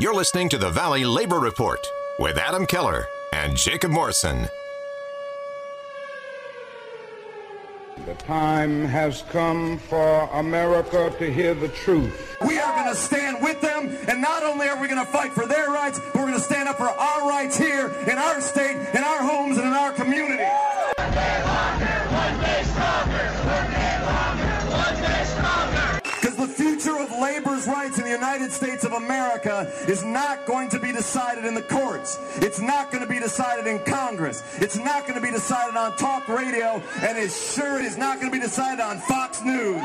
You're listening to the Valley Labor Report with Adam Keller and Jacob Morrison. The time has come for America to hear the truth. We are going to stand with them, and not only are we going to fight for their rights, but we're going to stand up for our rights here in our state, in our homes, and in our community. Rights in the United States of America is not going to be decided in the courts. It's not going to be decided in Congress. It's not going to be decided on talk radio, and it sure is not going to be decided on Fox News.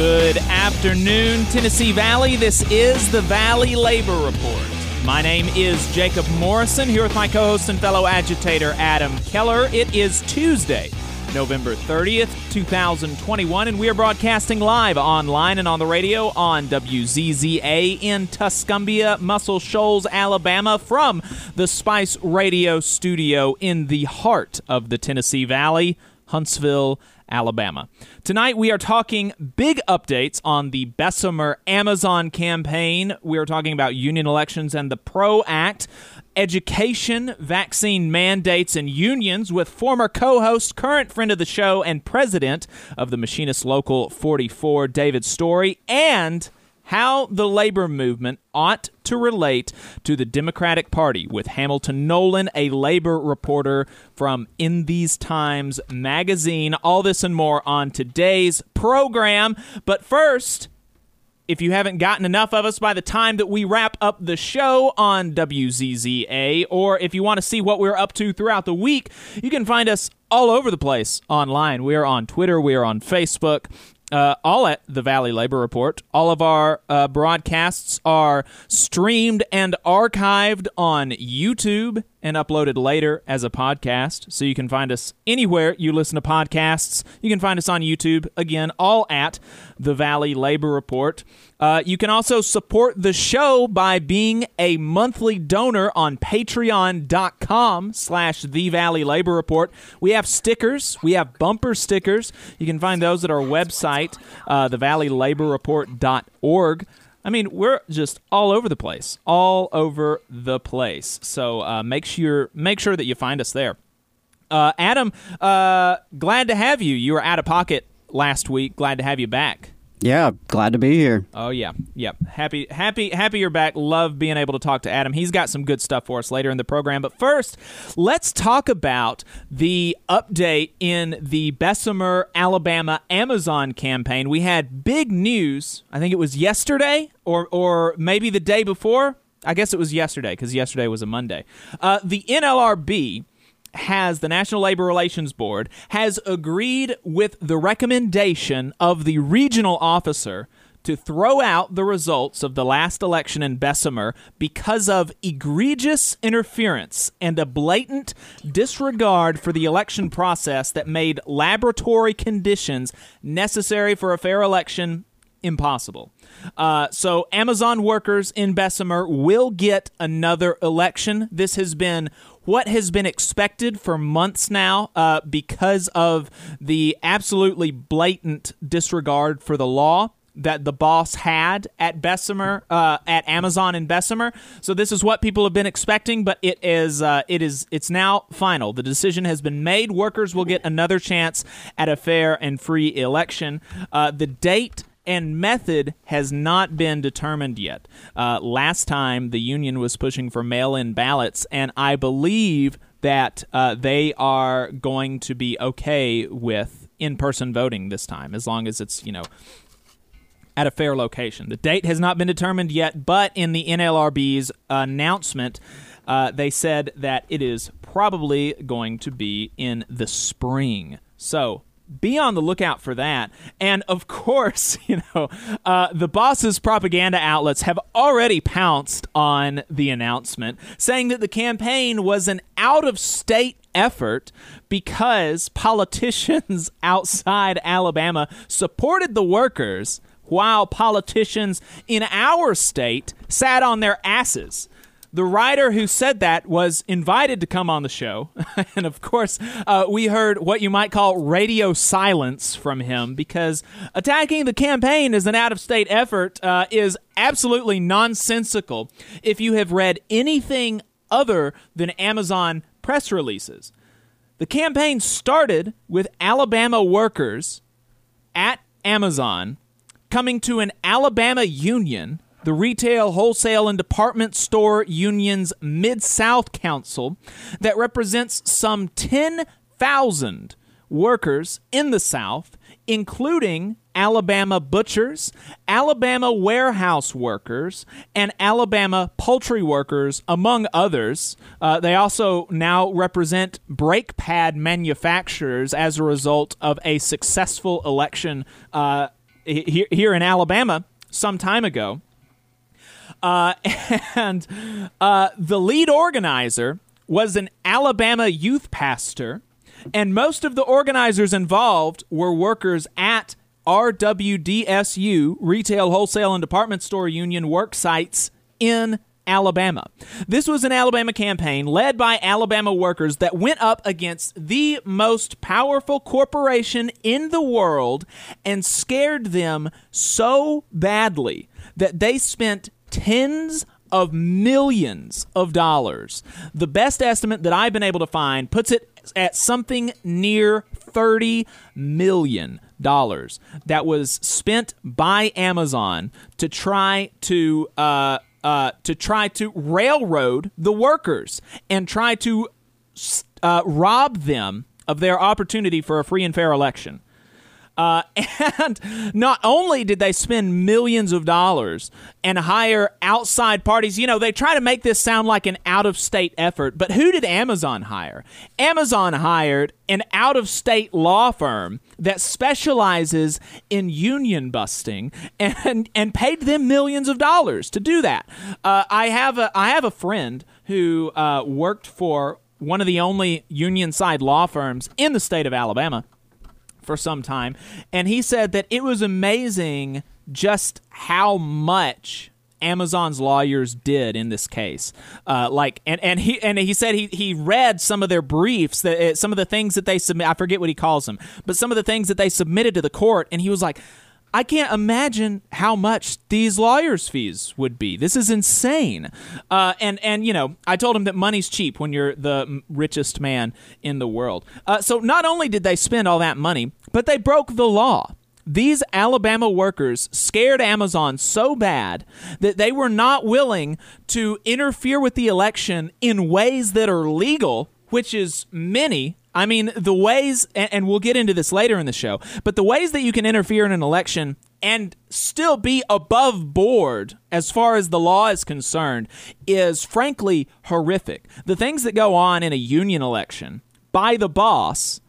Good afternoon, Tennessee Valley. This is the Valley Labor Report. My name is Jacob Morrison, here with my co host and fellow agitator, Adam Keller. It is Tuesday, November 30th, 2021, and we are broadcasting live online and on the radio on WZZA in Tuscumbia, Muscle Shoals, Alabama, from the Spice Radio studio in the heart of the Tennessee Valley, Huntsville, Alabama. Tonight we are talking big updates on the Bessemer Amazon campaign. We are talking about union elections and the PRO Act, education, vaccine mandates, and unions with former co host, current friend of the show, and president of the Machinist Local 44, David Story, and how the labor movement ought to relate to the Democratic Party with Hamilton Nolan, a labor reporter from In These Times magazine. All this and more on today's program. But first, if you haven't gotten enough of us by the time that we wrap up the show on WZZA, or if you want to see what we're up to throughout the week, you can find us all over the place online. We are on Twitter, we are on Facebook, uh, all at the Valley Labor Report. All of our uh, broadcasts are streamed and archived on YouTube and uploaded later as a podcast. So you can find us anywhere you listen to podcasts. You can find us on YouTube, again, all at the Valley Labor Report. Uh, you can also support the show by being a monthly donor on patreon.com slash the Valley Labor Report. We have stickers. We have bumper stickers. You can find those at our website, uh, thevalleylaborreport.org. I mean, we're just all over the place, all over the place. So uh, make sure make sure that you find us there. Uh, Adam, uh, glad to have you. You were out of pocket last week. Glad to have you back. Yeah, glad to be here. Oh yeah, yep. Happy, happy, happy you're back. Love being able to talk to Adam. He's got some good stuff for us later in the program. But first, let's talk about the update in the Bessemer, Alabama Amazon campaign. We had big news. I think it was yesterday, or or maybe the day before. I guess it was yesterday because yesterday was a Monday. Uh, the NLRB has the National Labor Relations Board has agreed with the recommendation of the regional officer to throw out the results of the last election in Bessemer because of egregious interference and a blatant disregard for the election process that made laboratory conditions necessary for a fair election impossible. Uh, so, Amazon workers in Bessemer will get another election. This has been what has been expected for months now uh, because of the absolutely blatant disregard for the law that the boss had at Bessemer, uh, at Amazon in Bessemer. So this is what people have been expecting, but it is, uh, it is, it's now final. The decision has been made. Workers will get another chance at a fair and free election. Uh, the date and method has not been determined yet. Uh, last time, the union was pushing for mail in ballots, and I believe that uh, they are going to be okay with in person voting this time, as long as it's, you know, at a fair location. The date has not been determined yet, but in the NLRB's announcement, uh, they said that it is probably going to be in the spring. So be on the lookout for that. And of course, you know, uh, the boss's propaganda outlets have already pounced on the announcement, saying that the campaign was an out of state effort because politicians outside Alabama supported the workers while politicians in our state sat on their asses. The writer who said that was invited to come on the show. and of course, uh, we heard what you might call radio silence from him because attacking the campaign as an out of state effort uh, is absolutely nonsensical if you have read anything other than Amazon press releases. The campaign started with Alabama workers at Amazon coming to an Alabama union the Retail, Wholesale, and Department Store Union's Mid South Council that represents some 10,000 workers in the South, including Alabama butchers, Alabama warehouse workers, and Alabama poultry workers, among others. Uh, they also now represent brake pad manufacturers as a result of a successful election uh, here in Alabama some time ago. Uh, and uh, the lead organizer was an Alabama youth pastor, and most of the organizers involved were workers at RWDSU, Retail, Wholesale, and Department Store Union work sites in Alabama. This was an Alabama campaign led by Alabama workers that went up against the most powerful corporation in the world and scared them so badly that they spent tens of millions of dollars. The best estimate that I've been able to find puts it at something near 30 million dollars that was spent by Amazon to try to uh, uh, to try to railroad the workers and try to uh, rob them of their opportunity for a free and fair election. Uh, and not only did they spend millions of dollars and hire outside parties, you know, they try to make this sound like an out of state effort, but who did Amazon hire? Amazon hired an out of state law firm that specializes in union busting and, and paid them millions of dollars to do that. Uh, I, have a, I have a friend who uh, worked for one of the only union side law firms in the state of Alabama for some time, and he said that it was amazing just how much Amazon's lawyers did in this case. Uh, like, and, and he and he said he he read some of their briefs, that uh, some of the things that they submit. I forget what he calls them, but some of the things that they submitted to the court, and he was like. I can't imagine how much these lawyers' fees would be. This is insane. Uh, and and you know, I told him that money's cheap when you're the richest man in the world. Uh, so not only did they spend all that money, but they broke the law. These Alabama workers scared Amazon so bad that they were not willing to interfere with the election in ways that are legal, which is many. I mean, the ways, and we'll get into this later in the show, but the ways that you can interfere in an election and still be above board as far as the law is concerned is frankly horrific. The things that go on in a union election by the boss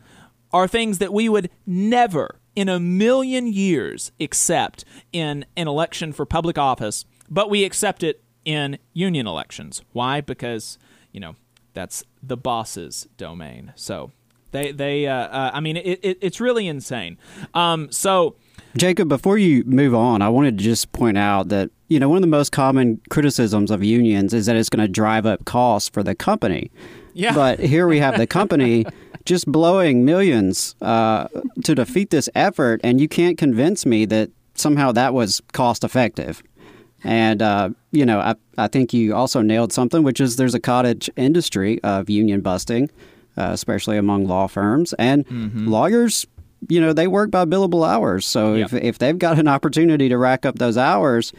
are things that we would never in a million years accept in an election for public office, but we accept it in union elections. Why? Because, you know, that's the boss's domain. So they, they, uh, uh, I mean, it, it, it's really insane. Um, so, Jacob, before you move on, I wanted to just point out that, you know, one of the most common criticisms of unions is that it's going to drive up costs for the company. Yeah. But here we have the company just blowing millions uh, to defeat this effort, and you can't convince me that somehow that was cost effective. And, uh, you know, I, I think you also nailed something, which is there's a cottage industry of union busting, uh, especially among law firms. And mm-hmm. lawyers, you know, they work by billable hours. So yep. if, if they've got an opportunity to rack up those hours,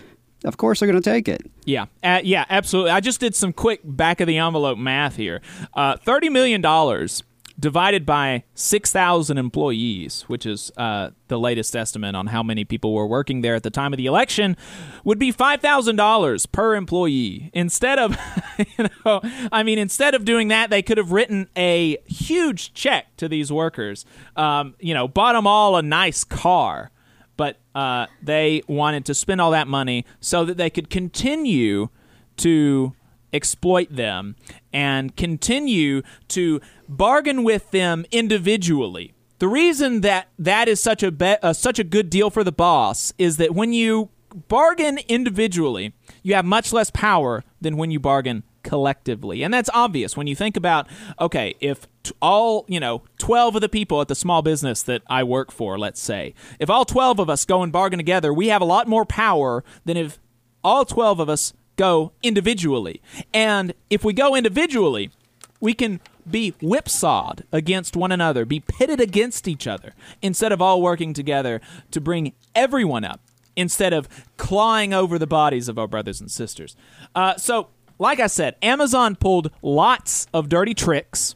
of course they're going to take it. Yeah, uh, yeah, absolutely. I just did some quick back of the envelope math here. Uh, Thirty million dollars divided by 6,000 employees, which is uh, the latest estimate on how many people were working there at the time of the election, would be $5,000 per employee. Instead of, you know, I mean, instead of doing that, they could have written a huge check to these workers, um, you know, bought them all a nice car. But uh, they wanted to spend all that money so that they could continue to exploit them and continue to bargain with them individually The reason that that is such a be- uh, such a good deal for the boss is that when you bargain individually, you have much less power than when you bargain collectively. And that's obvious when you think about okay, if t- all, you know, 12 of the people at the small business that I work for, let's say, if all 12 of us go and bargain together, we have a lot more power than if all 12 of us go individually. And if we go individually, we can be whipsawed against one another, be pitted against each other, instead of all working together to bring everyone up, instead of clawing over the bodies of our brothers and sisters. Uh, so, like I said, Amazon pulled lots of dirty tricks.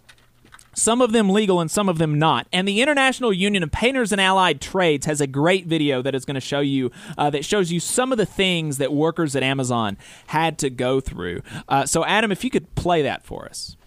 Some of them legal and some of them not. And the International Union of Painters and Allied Trades has a great video that is going to show you uh, that shows you some of the things that workers at Amazon had to go through. Uh, so, Adam, if you could play that for us.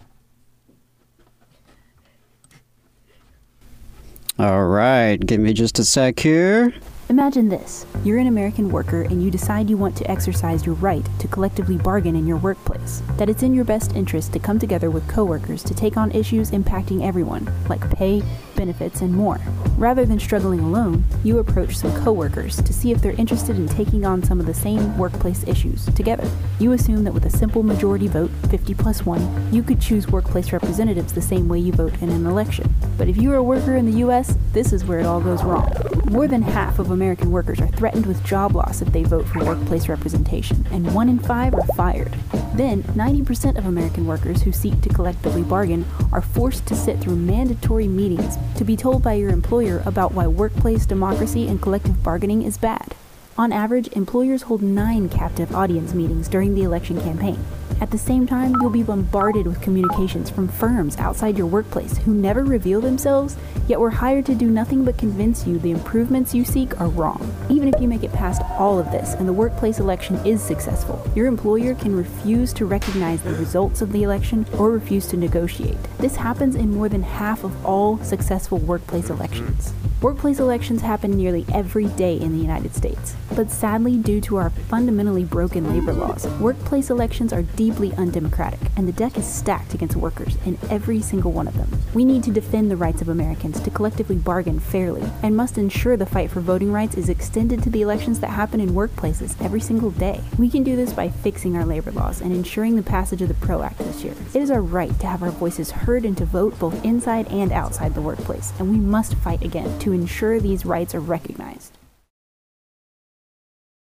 All right, give me just a sec here. Imagine this you're an American worker and you decide you want to exercise your right to collectively bargain in your workplace. That it's in your best interest to come together with coworkers to take on issues impacting everyone, like pay, benefits, and more. Rather than struggling alone, you approach some coworkers to see if they're interested in taking on some of the same workplace issues together. You assume that with a simple majority vote, 50 plus 1, you could choose workplace representatives the same way you vote in an election. But if you are a worker in the US, this is where it all goes wrong. More than half of American workers are threatened with job loss if they vote for workplace representation, and one in five are fired. Then, 90% of American workers who seek to collectively bargain are forced to sit through mandatory meetings to be told by your employer about why workplace democracy and collective bargaining is bad. On average, employers hold nine captive audience meetings during the election campaign. At the same time, you'll be bombarded with communications from firms outside your workplace who never reveal themselves, yet were hired to do nothing but convince you the improvements you seek are wrong. Even if you make it past all of this and the workplace election is successful, your employer can refuse to recognize the results of the election or refuse to negotiate. This happens in more than half of all successful workplace elections. Workplace elections happen nearly every day in the United States. But sadly, due to our fundamentally broken labor laws, workplace elections are deeply undemocratic, and the deck is stacked against workers in every single one of them. We need to defend the rights of Americans to collectively bargain fairly, and must ensure the fight for voting rights is extended to the elections that happen in workplaces every single day. We can do this by fixing our labor laws and ensuring the passage of the PRO Act this year. It is our right to have our voices heard and to vote both inside and outside the workplace, and we must fight again to ensure these rights are recognized.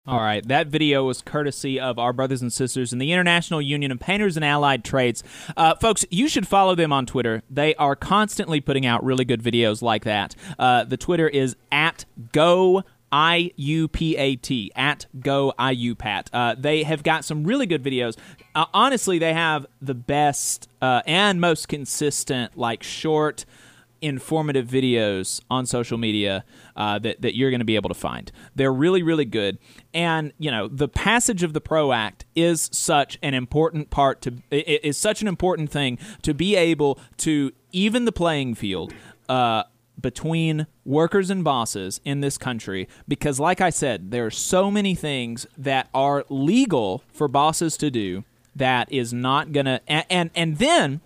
All right, that video was courtesy of our brothers and sisters in the International Union of Painters and Allied Trades. Uh, folks, you should follow them on Twitter. They are constantly putting out really good videos like that. Uh, the Twitter is at go IUPAT at go IUPAT. Uh, they have got some really good videos. Uh, honestly, they have the best uh, and most consistent, like short, informative videos on social media uh, that, that you're going to be able to find. They're really, really good. And, you know, the passage of the PRO Act is such an important part to, is such an important thing to be able to even the playing field. Uh, between workers and bosses in this country because like I said there are so many things that are legal for bosses to do that is not going to and, and and then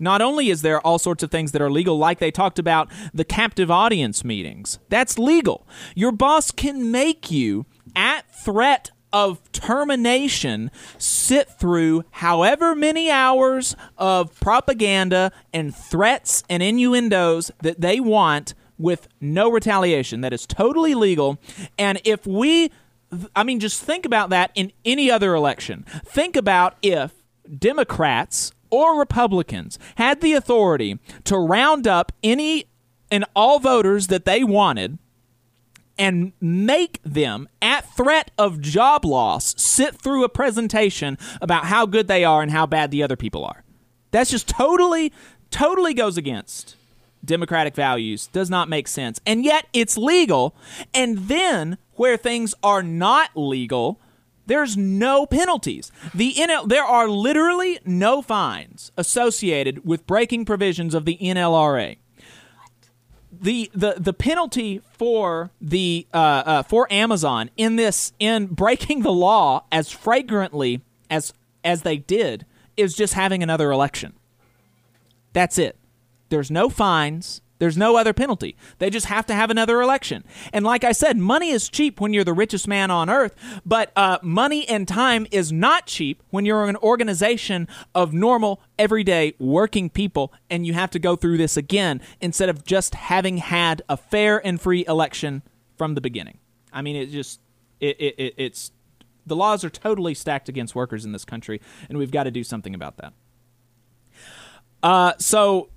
not only is there all sorts of things that are legal, like they talked about the captive audience meetings, that's legal. Your boss can make you, at threat of termination, sit through however many hours of propaganda and threats and innuendos that they want with no retaliation. That is totally legal. And if we, I mean, just think about that in any other election. Think about if Democrats or Republicans had the authority to round up any and all voters that they wanted and make them, at threat of job loss, sit through a presentation about how good they are and how bad the other people are. That's just totally, totally goes against democratic values, does not make sense. And yet it's legal. And then where things are not legal, there's no penalties. The NL there are literally no fines associated with breaking provisions of the NLRA. The, the the penalty for the uh, uh, for Amazon in this in breaking the law as flagrantly as as they did is just having another election. That's it. There's no fines. There's no other penalty. They just have to have another election. And like I said, money is cheap when you're the richest man on earth, but uh, money and time is not cheap when you're an organization of normal, everyday, working people and you have to go through this again instead of just having had a fair and free election from the beginning. I mean, it just, it, it, it it's, the laws are totally stacked against workers in this country, and we've got to do something about that. Uh, so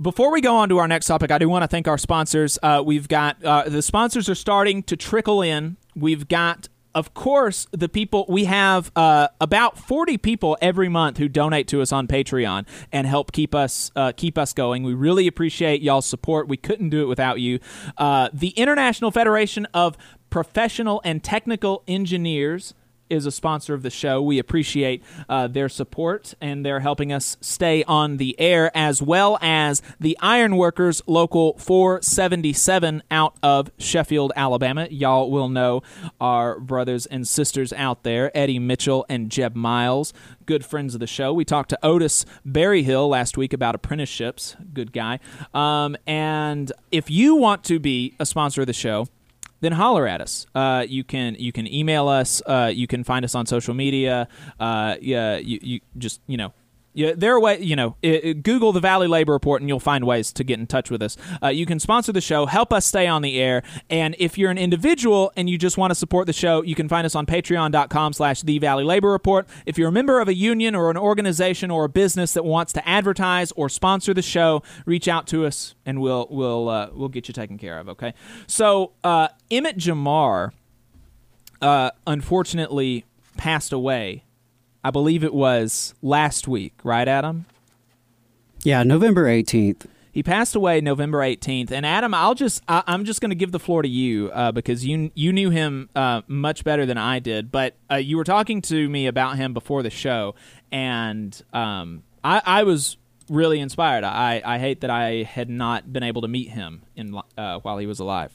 before we go on to our next topic, I do want to thank our sponsors. Uh, we've got uh, the sponsors are starting to trickle in. We've got, of course, the people. We have uh, about forty people every month who donate to us on Patreon and help keep us uh, keep us going. We really appreciate y'all's support. We couldn't do it without you. Uh, the International Federation of Professional and Technical Engineers is a sponsor of the show. We appreciate uh, their support and they're helping us stay on the air, as well as the Ironworkers Local 477 out of Sheffield, Alabama. Y'all will know our brothers and sisters out there, Eddie Mitchell and Jeb Miles, good friends of the show. We talked to Otis Berryhill last week about apprenticeships. Good guy. Um, and if you want to be a sponsor of the show, then holler at us. Uh, you can you can email us. Uh, you can find us on social media. Uh, yeah, you, you just you know yeah, there are way you know. It, it, Google the Valley Labor Report, and you'll find ways to get in touch with us. Uh, you can sponsor the show, help us stay on the air, and if you're an individual and you just want to support the show, you can find us on Patreon.com/slash The Valley Labor Report. If you're a member of a union or an organization or a business that wants to advertise or sponsor the show, reach out to us, and we'll we'll uh, we'll get you taken care of. Okay. So uh, Emmitt Jimmar, uh, unfortunately, passed away I believe it was last week, right, Adam? Yeah, November 18th. He passed away November 18th. And Adam, I'll just I, am just going to give the floor to you uh, because you you knew him uh, much better than I did. But uh, you were talking to me about him before the show, and um, I, I was really inspired. I, I hate that I had not been able to meet him in uh, while he was alive.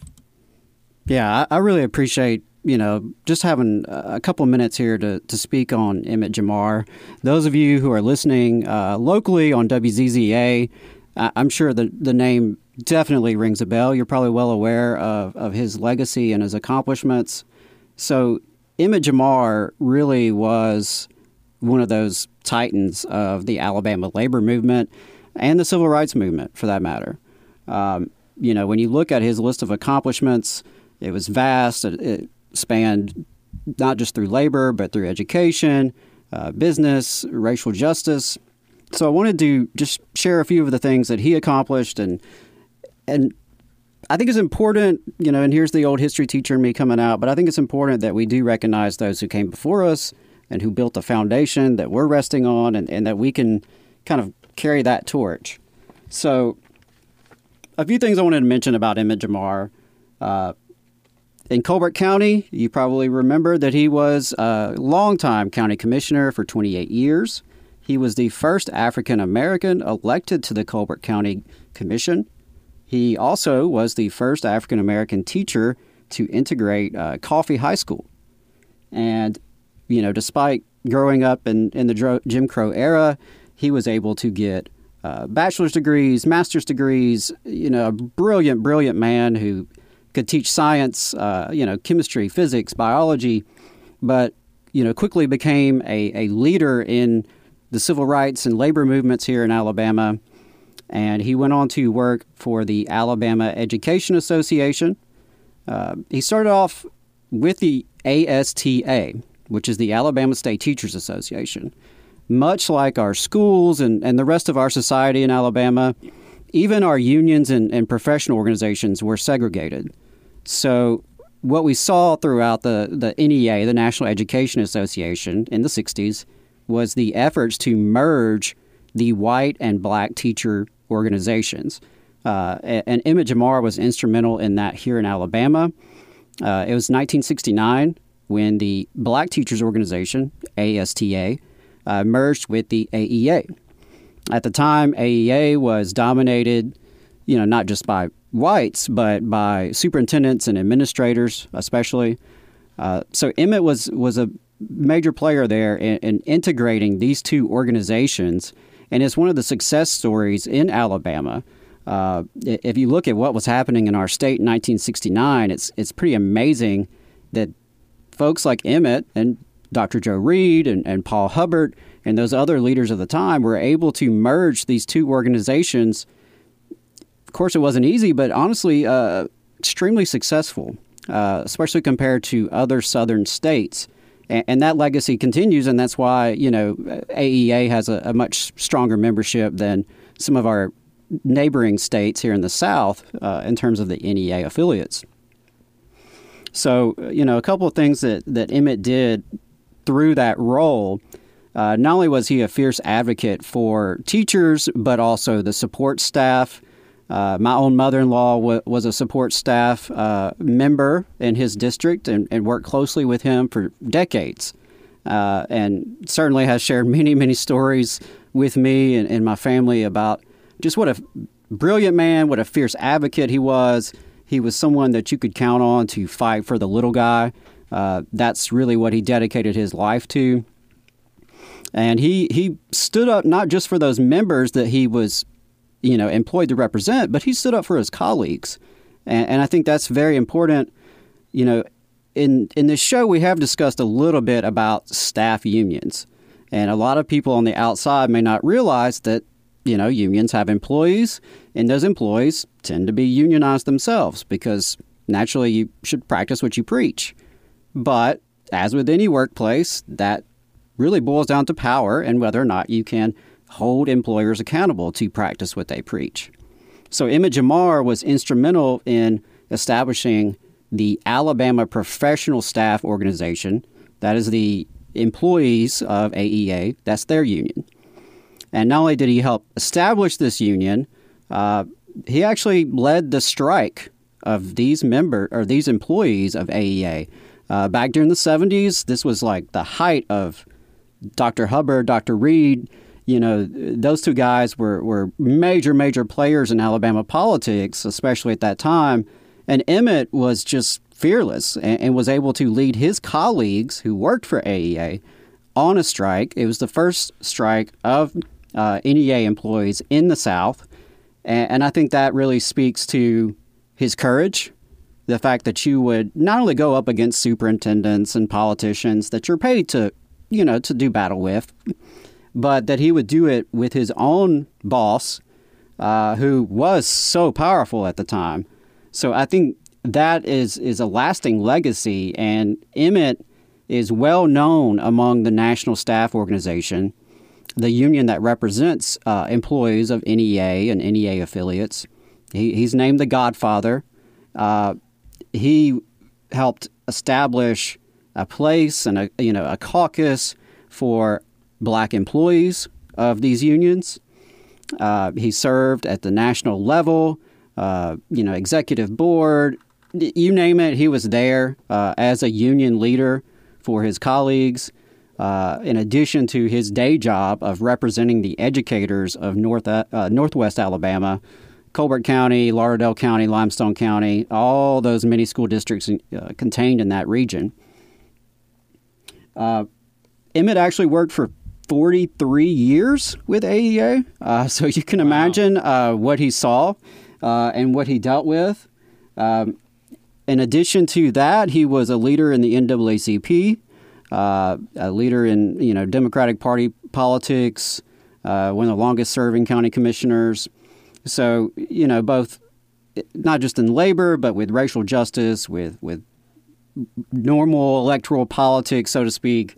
Yeah, I, I really appreciate you know, just having a couple of minutes here to, to speak on Emmitt Jimmar. Those of you who are listening uh, locally on WZZA, I'm sure the, the name definitely rings a bell. You're probably well aware of, of his legacy and his accomplishments. So, Emmitt Jimmar really was one of those titans of the Alabama labor movement and the civil rights movement, for that matter. Um, you know, when you look at his list of accomplishments, it was vast. It, it spanned not just through labor, but through education, uh, business, racial justice. So I wanted to just share a few of the things that he accomplished, and and I think it's important, you know. And here's the old history teacher in me coming out, but I think it's important that we do recognize those who came before us and who built the foundation that we're resting on, and, and that we can kind of carry that torch. So, a few things I wanted to mention about Emmitt Jimmar. Uh, in Colbert County, you probably remember that he was a longtime county commissioner for 28 years. He was the first African American elected to the Colbert County Commission. He also was the first African American teacher to integrate uh, Coffee High School. And, you know, despite growing up in, in the Jim Crow era, he was able to get uh, bachelor's degrees, master's degrees, you know, a brilliant, brilliant man who could teach science, uh, you know, chemistry, physics, biology, but you know, quickly became a, a leader in the civil rights and labor movements here in Alabama. And he went on to work for the Alabama Education Association. Uh, he started off with the ASTA, which is the Alabama State Teachers Association. Much like our schools and, and the rest of our society in Alabama, even our unions and, and professional organizations were segregated. So what we saw throughout the, the NEA, the National Education Association, in the 60s was the efforts to merge the white and black teacher organizations. Uh, and Emmitt Jimmar was instrumental in that here in Alabama. Uh, it was 1969 when the Black Teachers Organization, ASTA, uh, merged with the AEA. At the time, AEA was dominated, you know, not just by whites, but by superintendents and administrators, especially. Uh, so Emmitt was was a major player there in, in, integrating these two organizations, and it's one of the success stories in Alabama. uh, if you look at what was happening in our state in 1969, it's it's pretty amazing that folks like Emmitt and Dr. Joe Reed and, and Paul Hubbard and those other leaders of the time were able to merge these two organizations. Of course, it wasn't easy, but honestly, uh, extremely successful, uh, especially compared to other southern states. And, and, that legacy continues, and that's why you know AEA has a, a much stronger membership than some of our neighboring states here in the South uh, in terms of the NEA affiliates. So, you know, a couple of things that, that Emmett did through that role. Uh, not only was he a fierce advocate for teachers, but also the support staff. Uh, my own mother in law w- was a support staff uh, member in his district and, and, worked closely with him for decades. Uh, and certainly has shared many, many stories with me and, and my family about just what a brilliant man, what a fierce advocate he was. He was someone that you could count on to fight for the little guy. Uh, that's really what he dedicated his life to. And he, he stood up not just for those members that he was, you know, employed to represent, but he stood up for his colleagues. And, and I think that's very important. You know, in in this show, we have discussed a little bit about staff unions. And a lot of people on the outside may not realize that you know, unions have employees, and those employees tend to be unionized themselves because naturally you should practice what you preach. But as with any workplace, that really boils down to power and whether or not you can hold employers accountable to practice what they preach. So Emmitt Jimmar was instrumental in establishing the Alabama Professional Staff Organization. That is the employees of AEA, that's their union. And not only did he help establish this union, uh, he actually led the strike of these member or these employees of AEA. Uh, back during the 70s, this was like the height of Dr. Hubbard, Dr. Reed. You know, those two guys were, were major, major players in Alabama politics, especially at that time. And Emmitt was just fearless and, and was able to lead his colleagues who worked for AEA on a strike. It was the first strike of uh, NEA employees in the South. And, and I think that really speaks to his courage, the fact that you would not only go up against superintendents and politicians that you're paid to, you know, to do battle with, but that he would do it with his own boss, uh, who was so powerful at the time. So I think that is is a lasting legacy, and Emmitt is well known among the National Staff Organization the union that represents uh, employees of NEA and NEA affiliates. He, he's named the Godfather. Uh, he helped establish a place and a you know a caucus for black employees of these unions. Uh, he served at the national level, uh, you know, executive board, you name it. He was there uh, as a union leader for his colleagues uh, in addition to his day job of representing the educators of North, uh, Northwest Alabama, Colbert County, Lauderdale County, Limestone County, all those many school districts uh, contained in that region. Uh, Emmitt actually worked for 43 years with AEA, uh, so you can imagine uh, what he saw and what he dealt with. Um, in addition to that, he was a leader in the NAACP uh, a leader in you know Democratic Party politics, uh, one of the longest serving county commissioners. So you know both not just in labor but with racial justice, with with normal electoral politics, so to speak.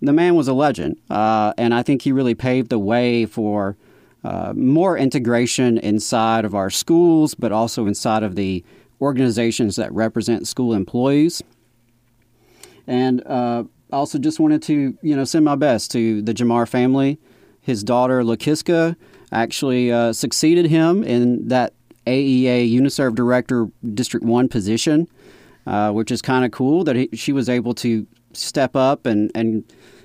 The man was a legend, uh, and I think he really paved the way for uh, more integration inside of our schools, but also inside of the organizations that represent school employees. And uh, also just wanted to you know send my best to the Jimmar family. His daughter Lakiska actually uh, succeeded him in that AEA Uniserv Director District One position, uh, which is kind of cool that he, she was able to step up and and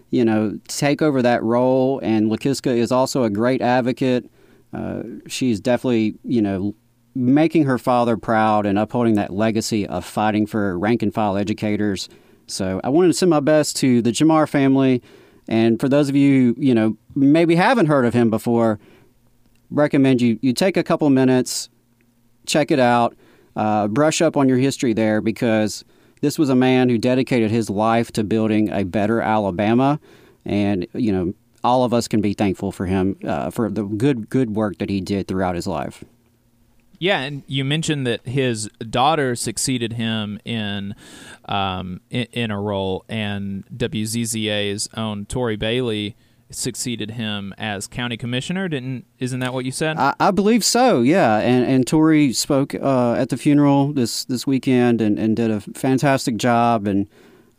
you know take over that role. And Lakiska is also a great advocate. Uh, she's definitely you know making her father proud and upholding that legacy of fighting for rank and file educators so I wanted to send my best to the Jimmar family. And for those of you, you know, maybe haven't heard of him before, recommend you you take a couple minutes, check it out, uh, brush up on your history there because this was a man who dedicated his life to building a better Alabama, and you know all of us can be thankful for him uh, for the good good work that he did throughout his life. Yeah, and you mentioned that his daughter succeeded him in um, in, in, a role, and WZZA's own Tori Bailey succeeded him as county commissioner. Didn't isn't that what you said? I, I believe so. Yeah, and and Tori spoke uh, at the funeral this this weekend and, and did a fantastic job and.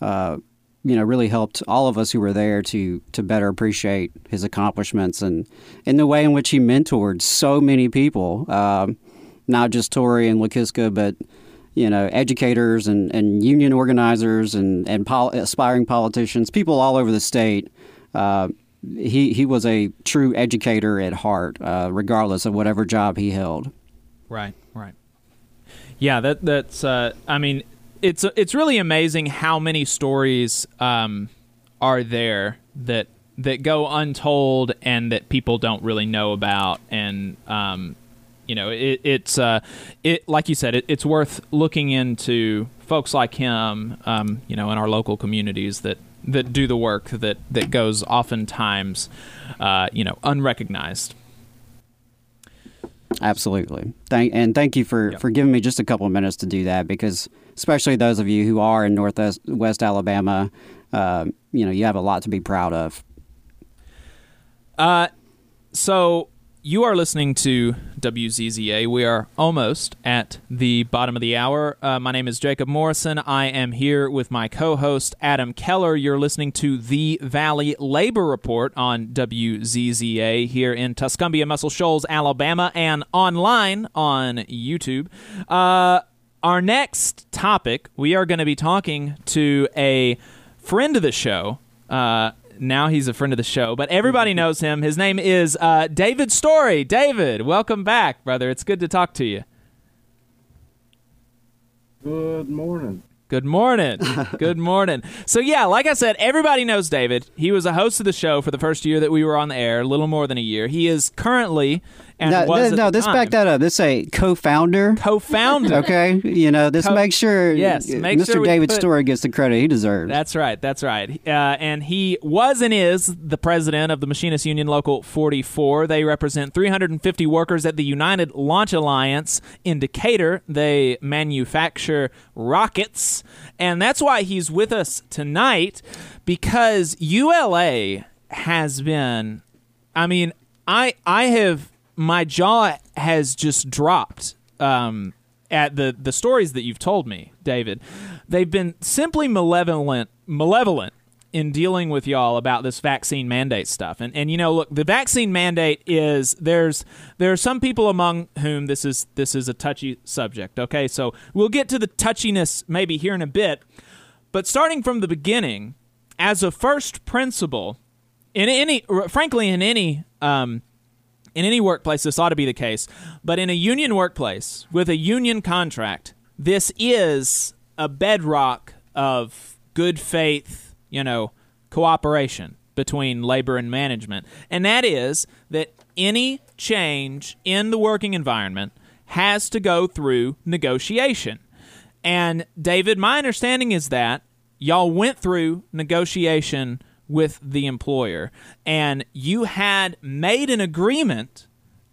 Uh, you know, really helped all of us who were there to to better appreciate his accomplishments and in the way in which he mentored so many people. Um, not just Tori and Lakiska, but you know, educators and, and union organizers and and pol- aspiring politicians, people all over the state. Uh, he he was a true educator at heart, uh, regardless of whatever job he held. Right, right. Yeah, that that's. Uh, I mean, it's it's really amazing how many stories um, are there that that go untold and that people don't really know about, and um, you know, it, it's uh, it like you said, it, it's worth looking into folks like him, um, you know, in our local communities that that do the work that that goes oftentimes, uh, you know, unrecognized. Absolutely. Thank and thank you for, yep. for giving me just a couple of minutes to do that because especially those of you who are in Northwest West Alabama, uh, you know, you have a lot to be proud of. Uh, so you are listening to WZZA. We are almost at the bottom of the hour. Uh, my name is Jacob Morrison. I am here with my co host, Adam Keller. You're listening to the Valley Labor Report on WZZA here in Tuscumbia, Muscle Shoals, Alabama, and online on YouTube. Uh, our next topic, we are going to be talking to a friend of the show. Uh, now he's a friend of the show, but everybody knows him. His name is uh, David Story. David, welcome back, brother. It's good to talk to you. Good morning. Good morning. Good morning. So yeah, like I said, everybody knows David. He was a host of the show for the first year that we were on the air, a little more than a year. He is currently and no, was no, no this time. back that up. This a co-founder. Co-founder. okay, you know this. Co- make sure. Yes, make Mr. Sure David put, Story gets the credit he deserves. That's right. That's right. Uh, and he was and is the president of the Machinists Union Local 44. They represent 350 workers at the United Launch Alliance in Decatur. They manufacture rockets, and that's why he's with us tonight because ULA has been. I mean, I I have my jaw has just dropped um, at the the stories that you've told me, David. They've been simply malevolent, malevolent in dealing with y'all about this vaccine mandate stuff. And and you know, look, the vaccine mandate is there's there are some people among whom this is this is a touchy subject. Okay, so we'll get to the touchiness maybe here in a bit, but starting from the beginning, as a first principle, in any frankly in any um, in any workplace, this ought to be the case. But in a union workplace with a union contract, this is a bedrock of good faith, you know, cooperation between labor and management. And that is that any change in the working environment has to go through negotiation. And David, my understanding is that y'all went through negotiation with the employer. And you had made an agreement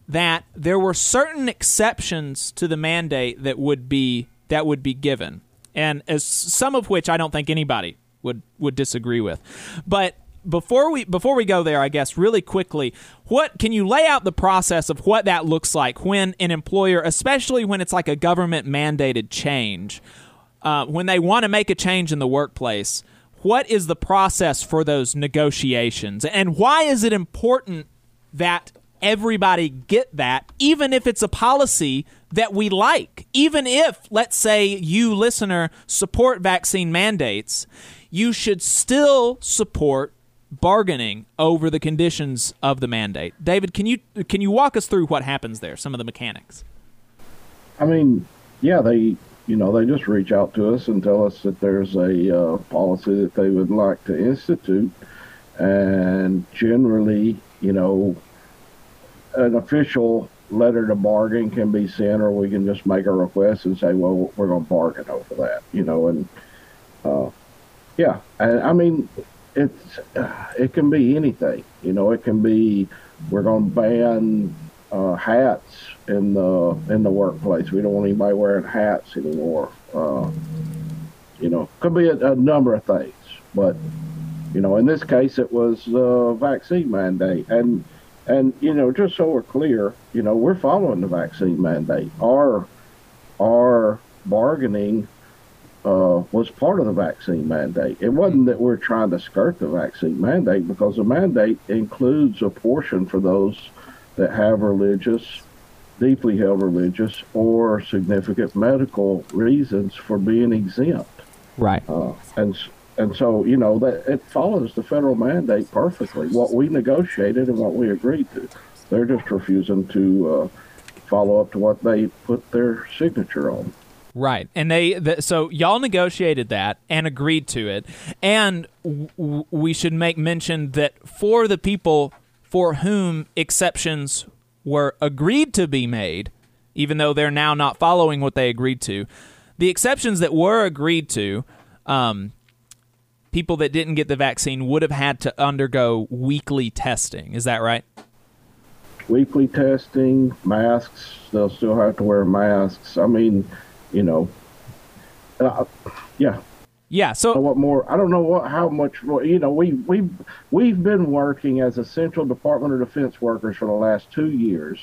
that there were certain exceptions to the mandate that would be that would be given. And as some of which I don't think anybody would would disagree with. But before we before we go there I guess really quickly what can you lay out the process of what that looks like when an employer especially when it's like a government mandated change uh, when they want to make a change in the workplace what is the process for those negotiations? And why is it important that everybody get that even if it's a policy that we like? Even if let's say you listener support vaccine mandates you should still support bargaining over the conditions of the mandate. David can you can you walk us through what happens there some of the mechanics? I mean yeah they you know, they just reach out to us and tell us that there's a uh, policy that they would like to institute. And generally, you know, an official letter to bargain can be sent, or we can just make a request and say, well, we're going to bargain over that, you know, and uh, yeah, and I mean, it's uh, it can be anything, you know, it can be we're going to ban uh, hats in the in the workplace. We don't want anybody wearing hats anymore. Uh, you know, could be a, a, number of things, but you know, in this case, it was the vaccine mandate, and and you know, just so we're clear, you know, we're following the vaccine mandate. Our our bargaining uh, was part of the vaccine mandate. It wasn't that we're trying to skirt the vaccine mandate because the mandate includes a portion for those that have religious, deeply held religious, or significant medical reasons for being exempt. Right. Uh, and and so you know that it follows the federal mandate perfectly. What we negotiated and what we agreed to. They're just refusing to uh, follow up to what they put their signature on. Right. And they the, so y'all negotiated that and agreed to it. And w- we should make mention that for the people for whom exceptions were agreed to be made, even though they're now not following what they agreed to, the exceptions that were agreed to, um, people that didn't get the vaccine would have had to undergo weekly testing. Is that right? Weekly testing, masks. They'll still have to wear masks. I mean, you know, uh, yeah. Yeah. So what more? I don't know what how much more. You know, we we we've been working as essential Department of Defense workers for the last two years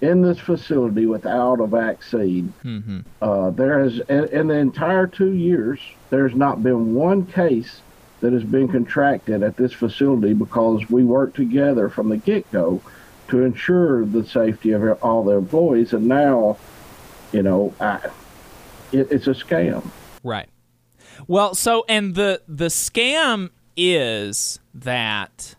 in this facility without a vaccine. Mm-hmm. Uh, there has in, in the entire two years, there's not been one case that has been contracted at this facility because we work together from the get go to ensure the safety of all the employees. And now, you know, I, it, it's a scam. Right. Well, so and the the scam is that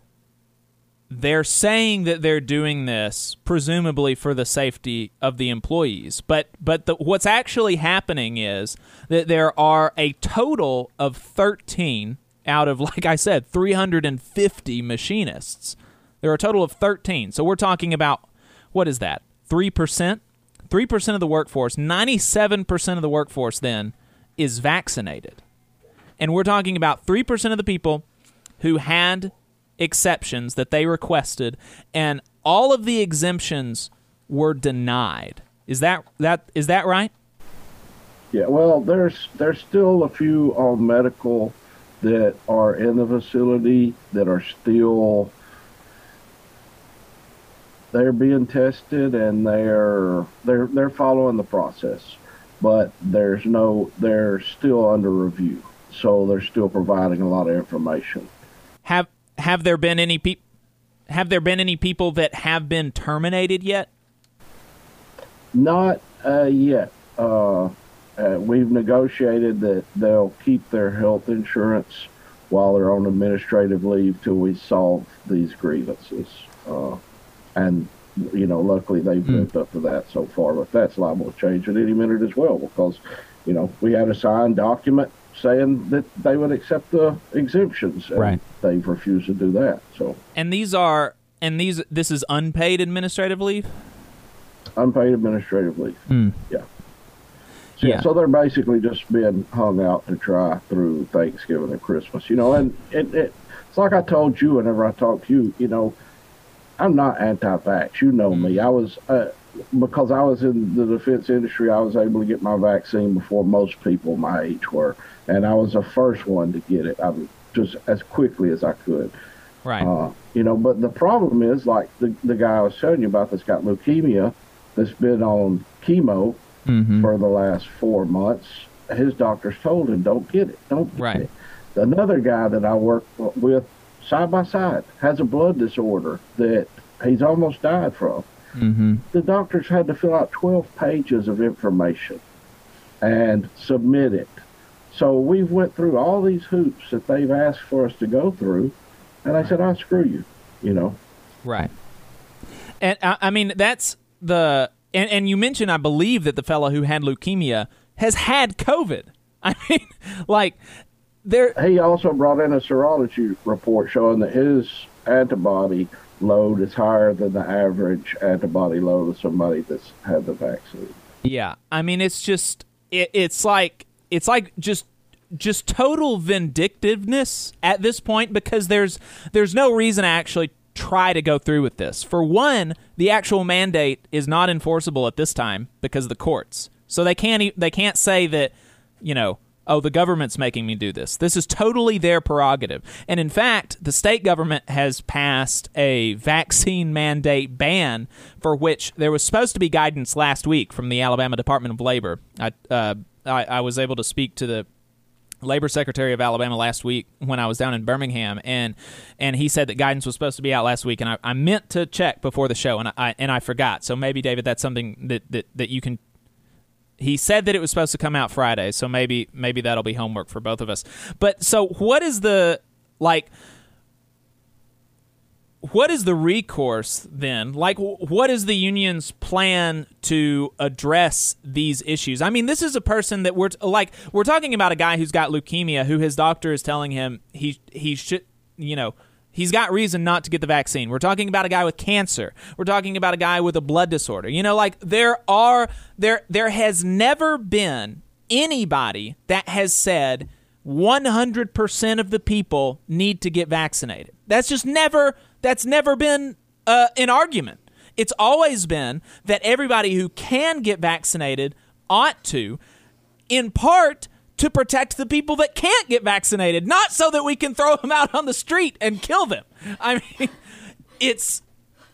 they're saying that they're doing this presumably for the safety of the employees. But but the, what's actually happening is that there are a total of 13 out of like i said 350 machinists. There are a total of 13 so we're talking about what is that? 3% 3% of the workforce 97% of the workforce then is vaccinated and we're talking about 3% of the people who had exceptions that they requested, and all of the exemptions were denied. Is that that is that right? Yeah. Well, there's there's still a few on medical that are in the facility that are still they're being tested and they're they're they're following the process but there's no they're still under review so they're still providing a lot of information have have there been any people have there been any people that have been terminated yet? Not uh, yet. Uh, uh, we've negotiated that they'll keep their health insurance while they're on administrative leave till we solve these grievances. Uh, and you know, luckily they've mm. lived up to that so far, but that's liable to change at any minute as well because you know we had a signed document saying that they would accept the exemptions. right. They've refused to do that. So. And these are and these this is unpaid administrative leave. Unpaid administrative leave. Mm. Yeah. So, yeah. So they're basically just being hung out to try through Thanksgiving and Christmas, you know. And it, it, it's like I told you whenever I talked to you, you know, I'm not anti-vax. You know mm. me. I was. Uh, because I was in the defense industry, I was able to get my vaccine before most people my age were and I was the first one to get it. I mean, just as quickly as I could. Right. Uh, you know, but the problem is, like the the guy I was telling you about that's got leukemia, that's been on chemo mm-hmm. for the last four months. His doctors told him, "Don't get it. Don't get right. it." Another guy that I work with side by side has a blood disorder that he's almost died from. Mm-hmm. The doctors had to fill out 12 pages of information and submit it so we've went through all these hoops that they've asked for us to go through, and I said, "I'll screw you," you know. Right. And I, I mean, that's the and, and you mentioned, I believe, that the fellow who had leukemia has had COVID. I mean, like there. He also brought in a serology report showing that his antibody load is higher than the average antibody load of somebody that's had the vaccine. Yeah, I mean, it's just it, it's like it's like just just total vindictiveness at this point because there's there's no reason to actually try to go through with this. For one, the actual mandate is not enforceable at this time because of the courts. So they can't e- they can't say that, you know, oh the government's making me do this. This is totally their prerogative. And in fact, the state government has passed a vaccine mandate ban for which there was supposed to be guidance last week from the Alabama Department of Labor. I uh, I, I was able to speak to the labor secretary of Alabama last week when I was down in Birmingham, and and he said that guidance was supposed to be out last week, and I, I meant to check before the show, and I and I forgot. So maybe David, that's something that that, that you can. He said that it was supposed to come out Friday, so maybe maybe that'll be homework for both of us. But so what is the like? what is the recourse then? Like, what is the union's plan to address these issues? I mean, this is a person that we're like we're talking about a guy who's got leukemia, who his doctor is telling him he he should, you know, he's got reason not to get the vaccine. We're talking about a guy with cancer. We're talking about a guy with a blood disorder. You know, like there are there there has never been anybody that has said 100% of the people need to get vaccinated. That's just never that's never been uh, an argument. It's always been that everybody who can get vaccinated ought to, in part, to protect the people that can't get vaccinated, not so that we can throw them out on the street and kill them. I mean, it's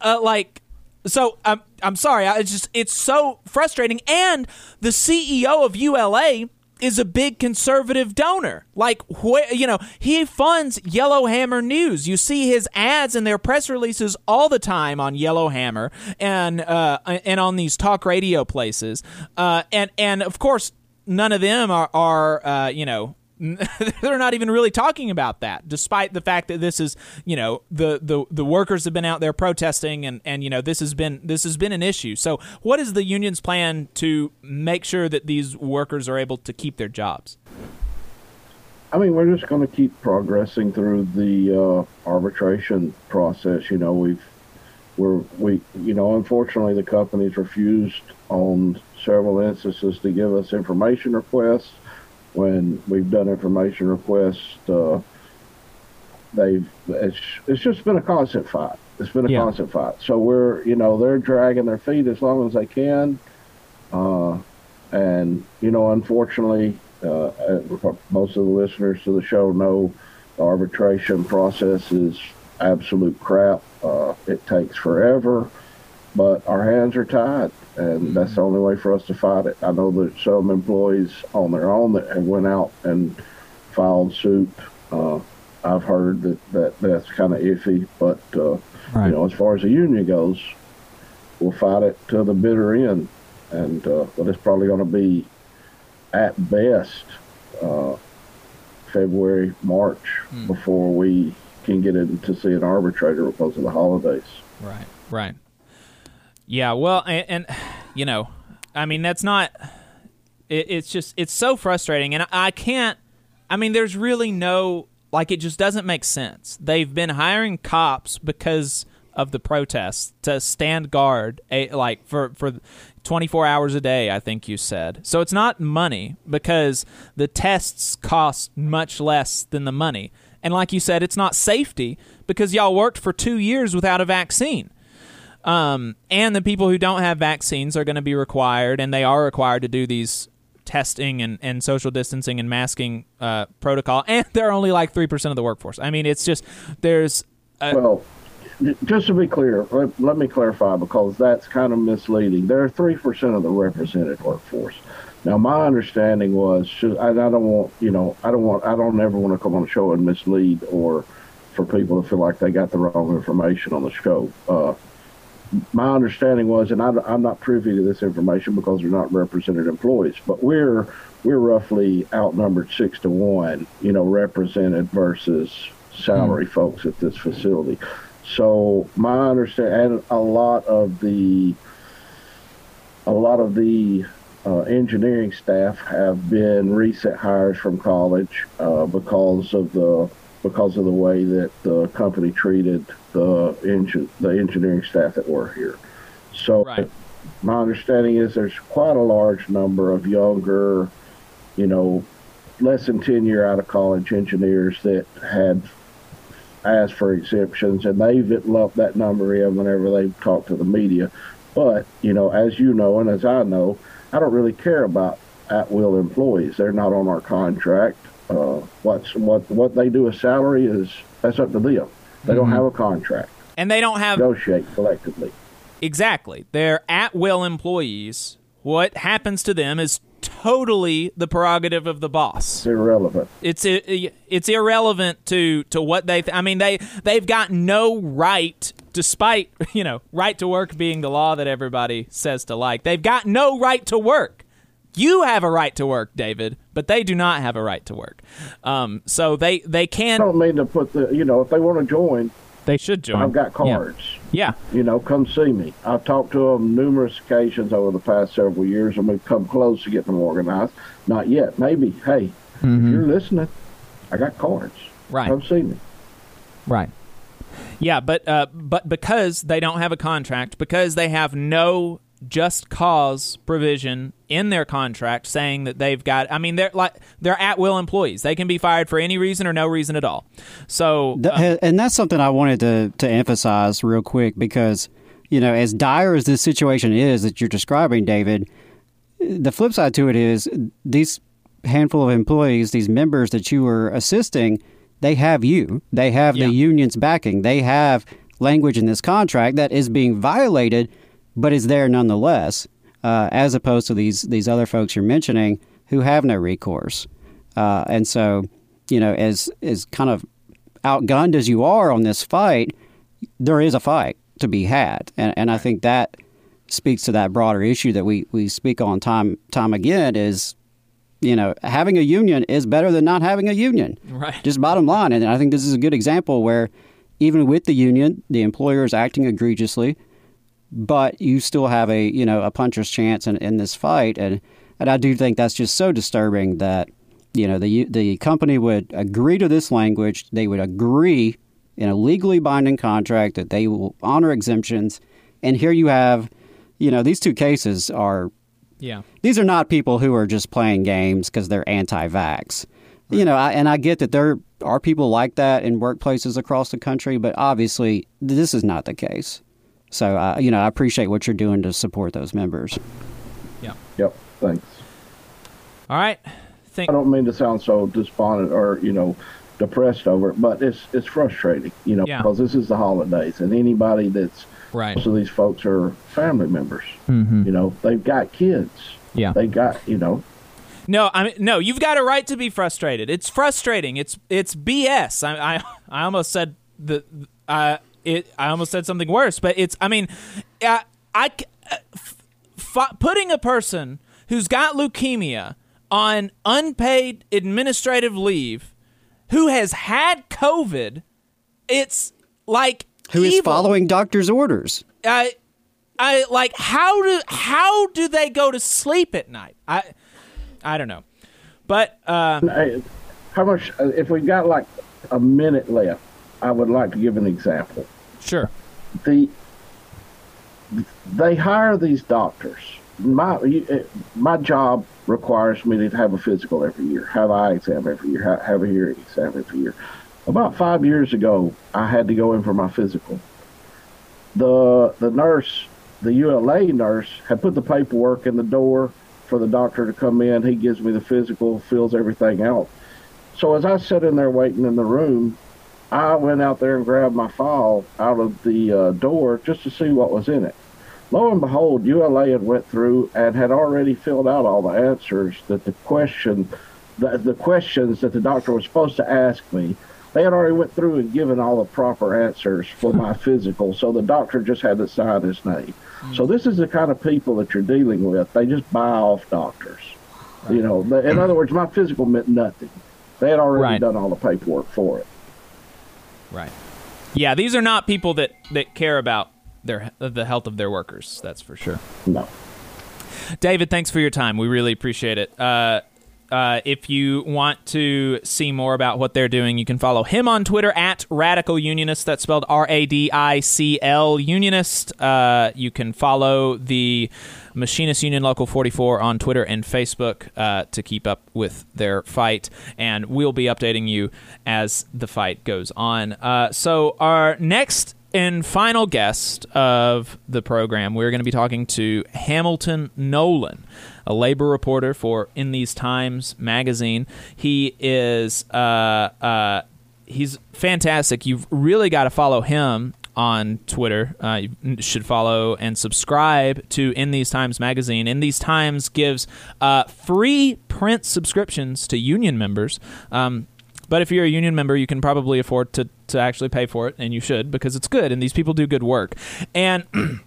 uh, like so. I'm I'm sorry. I, it's just it's so frustrating. And the CEO of ULA is a big conservative donor. Like, wh- you know, he funds Yellowhammer News. You see his ads and their press releases all the time on Yellowhammer and uh, and on these talk radio places. Uh, and and of course, none of them are are uh, you know they're not even really talking about that, despite the fact that this is, you know, the, the, the workers have been out there protesting, and, and you know this has been this has been an issue. So, what is the union's plan to make sure that these workers are able to keep their jobs? I mean, we're just going to keep progressing through the uh, arbitration process. You know, we've we're we you know, unfortunately, the companies refused on several instances to give us information requests when we've done information requests, uh, they've it's it's just been a constant fight. It's been a yeah. constant fight. So we're you know they're dragging their feet as long as they can, uh, and you know unfortunately uh, uh most of the listeners to the show know the arbitration process is absolute crap. Uh, it takes forever, but our hands are tied and that's the only way for us to fight it. I know that some employees on their own that have went out and filed suit. Uh, I've heard that, that that's kind of iffy, but uh, right. you know, as far as the union goes, we'll fight it to the bitter end, and uh, but it's probably going to be at best uh, February, March hmm. before we can get into see an arbitrator because of the holidays. Right, right. Yeah, well, and, and you know, I mean, that's not. It, it's just it's so frustrating, and I can't. I mean, there's really no like it just doesn't make sense. They've been hiring cops because of the protests to stand guard, a, like for for 24 hours a day. I think you said. So it's not money because the tests cost much less than the money, and like you said, it's not safety because y'all worked for two years without a vaccine. Um, and the people who don't have vaccines are going to be required, and they are required to do these testing and, and social distancing and masking uh, protocol. And they're only like 3% of the workforce. I mean, it's just, there's. A, well, just to be clear, let, me clarify because that's kind of misleading. There are 3% of the represented workforce. Now, my understanding was, I, I don't want, you know, I don't want, I don't ever want to come on a show and mislead or for people to feel like they got the wrong information on the show. Uh, my understanding was, and I, am not privy to this information because they're not represented employees, but we're we're roughly outnumbered six to one, you know, represented versus salary mm. folks at this facility. So my understanding, and a lot of the a lot of the uh, engineering staff have been recent hires from college uh, because of the because of the way that the company treated the engine the engineering staff that were here. So Right. my understanding is there's quite a large number of younger, you know, less than 10 year out of college engineers that had asked for exemptions and they've lumped that number in whenever they've talked to the media. But, you know, as you know and as I know, I don't really care about at will employees. They're not on our contract. Uh, what's what what they do a salary is that's up to them. They don't have a contract. And they don't have Negotiate collectively. Exactly. They're at will employees. What happens to them is totally the prerogative of the boss. It's irrelevant. It's it's irrelevant to to what they. Th- I mean, they they've got no right, despite you know, right to work being the law that everybody says to like. They've got no right to work. You have a right to work, David, but they do not have a right to work. Um, so they they can. I don't mean to put the you know if they want to join, they should join. I've got cards. Yeah. You know, come see me. I've talked to them numerous occasions over the past several years, and we've come close to getting them organized. Not yet. Maybe. Hey, if you're listening, I got cards. Right. Come see me. Right. Yeah, but uh, but because they don't have a contract, because they have no just cause provision in their contract saying that they've got I mean they're like they're at will employees. They can be fired for any reason or no reason at all. So uh, and that's something I wanted to to emphasize real quick because you know as dire as this situation is that you're describing, David, the flip side to it is these handful of employees, these members that you were assisting, they have you. They have Yeah. the union's backing. They have language in this contract that is being violated, but is there nonetheless. Uh, as opposed to these these other folks you're mentioning who have no recourse, uh, and so you know as as kind of outgunned as you are on this fight, there is a fight to be had, and and I think that speaks to that broader issue that we we speak on time time again is, you know, having a union is better than not having a union. Right. Just bottom line, and I think this is a good example where even with the union, the employer is acting egregiously, but you still have a you know a puncher's chance in, in this fight, and and I do think that's just so disturbing that you know the the company would agree to this language, they would agree in a legally binding contract that they will honor exemptions, and here you have, you know, these two cases are yeah. these are not people who are just playing games because they're anti-vax. You know, I, and I get that there are people like that in workplaces across the country, but obviously this is not the case. So, uh, you know, I appreciate what you're doing to support those members. Yeah. Yep. Thanks. All right. Think I don't mean to sound so despondent or you know depressed over it, but it's it's frustrating, you know, Yeah. because this is the holidays, and anybody that's right. So these folks are family members. You know, they've got kids. Yeah. They got you know. No, I mean no. You've got a right to be frustrated. It's frustrating. It's it's BS. I I, I almost said the uh it. I almost said something worse. But it's. I mean, I c- uh, f- f- putting a person who's got leukemia on unpaid administrative leave, who has had COVID. It's like Who is evil. following doctor's orders? I, I like how do how do they go to sleep at night? I, I don't know, but uh, how much? uh, If we got like a minute left, I would like to give an example. Sure, the they hire these doctors. My uh, my job requires me to have a physical every year, have eye exam every year, ha- have a hearing exam every year. About five years ago, I had to go in for my physical. The the nurse, the ULA nurse, had put the paperwork in the door for the doctor to come in. He gives me the physical, fills everything out. So as I sat in there waiting in the room, I went out there and grabbed my file out of the uh, door just to see what was in it. Lo and behold, ULA had went through and had already filled out all the answers that the question, the, the questions that the doctor was supposed to ask me. They had already went through and given all the proper answers for my physical, so the doctor just had to sign his name. So this is the kind of people that you're dealing with. They just buy off doctors. You know, in other words, my physical meant nothing. They had already Right. done all the paperwork for it. Right, yeah. These are not people that that care about their the health of their workers. That's for sure. No. David, thanks for your time. We really appreciate it. Uh, uh, if you want to see more about what they're doing, you can follow him on Twitter at Radical Unionist. That's spelled R A D I C L Unionist. Uh, you can follow the Machinist Union Local 44 on Twitter and Facebook uh, to keep up with their fight. And we'll be updating you as the fight goes on. Uh, so, our next and final guest of the program, we're going to be talking to Hamilton Nolan, a labor reporter for In These Times magazine. He is uh, uh, he's fantastic. You've really got to follow him on Twitter. Uh, you should follow and subscribe to In These Times magazine. In These Times gives uh, free print subscriptions to union members. Um, but if you're a union member, you can probably afford to, to actually pay for it, and you should because it's good, and these people do good work. And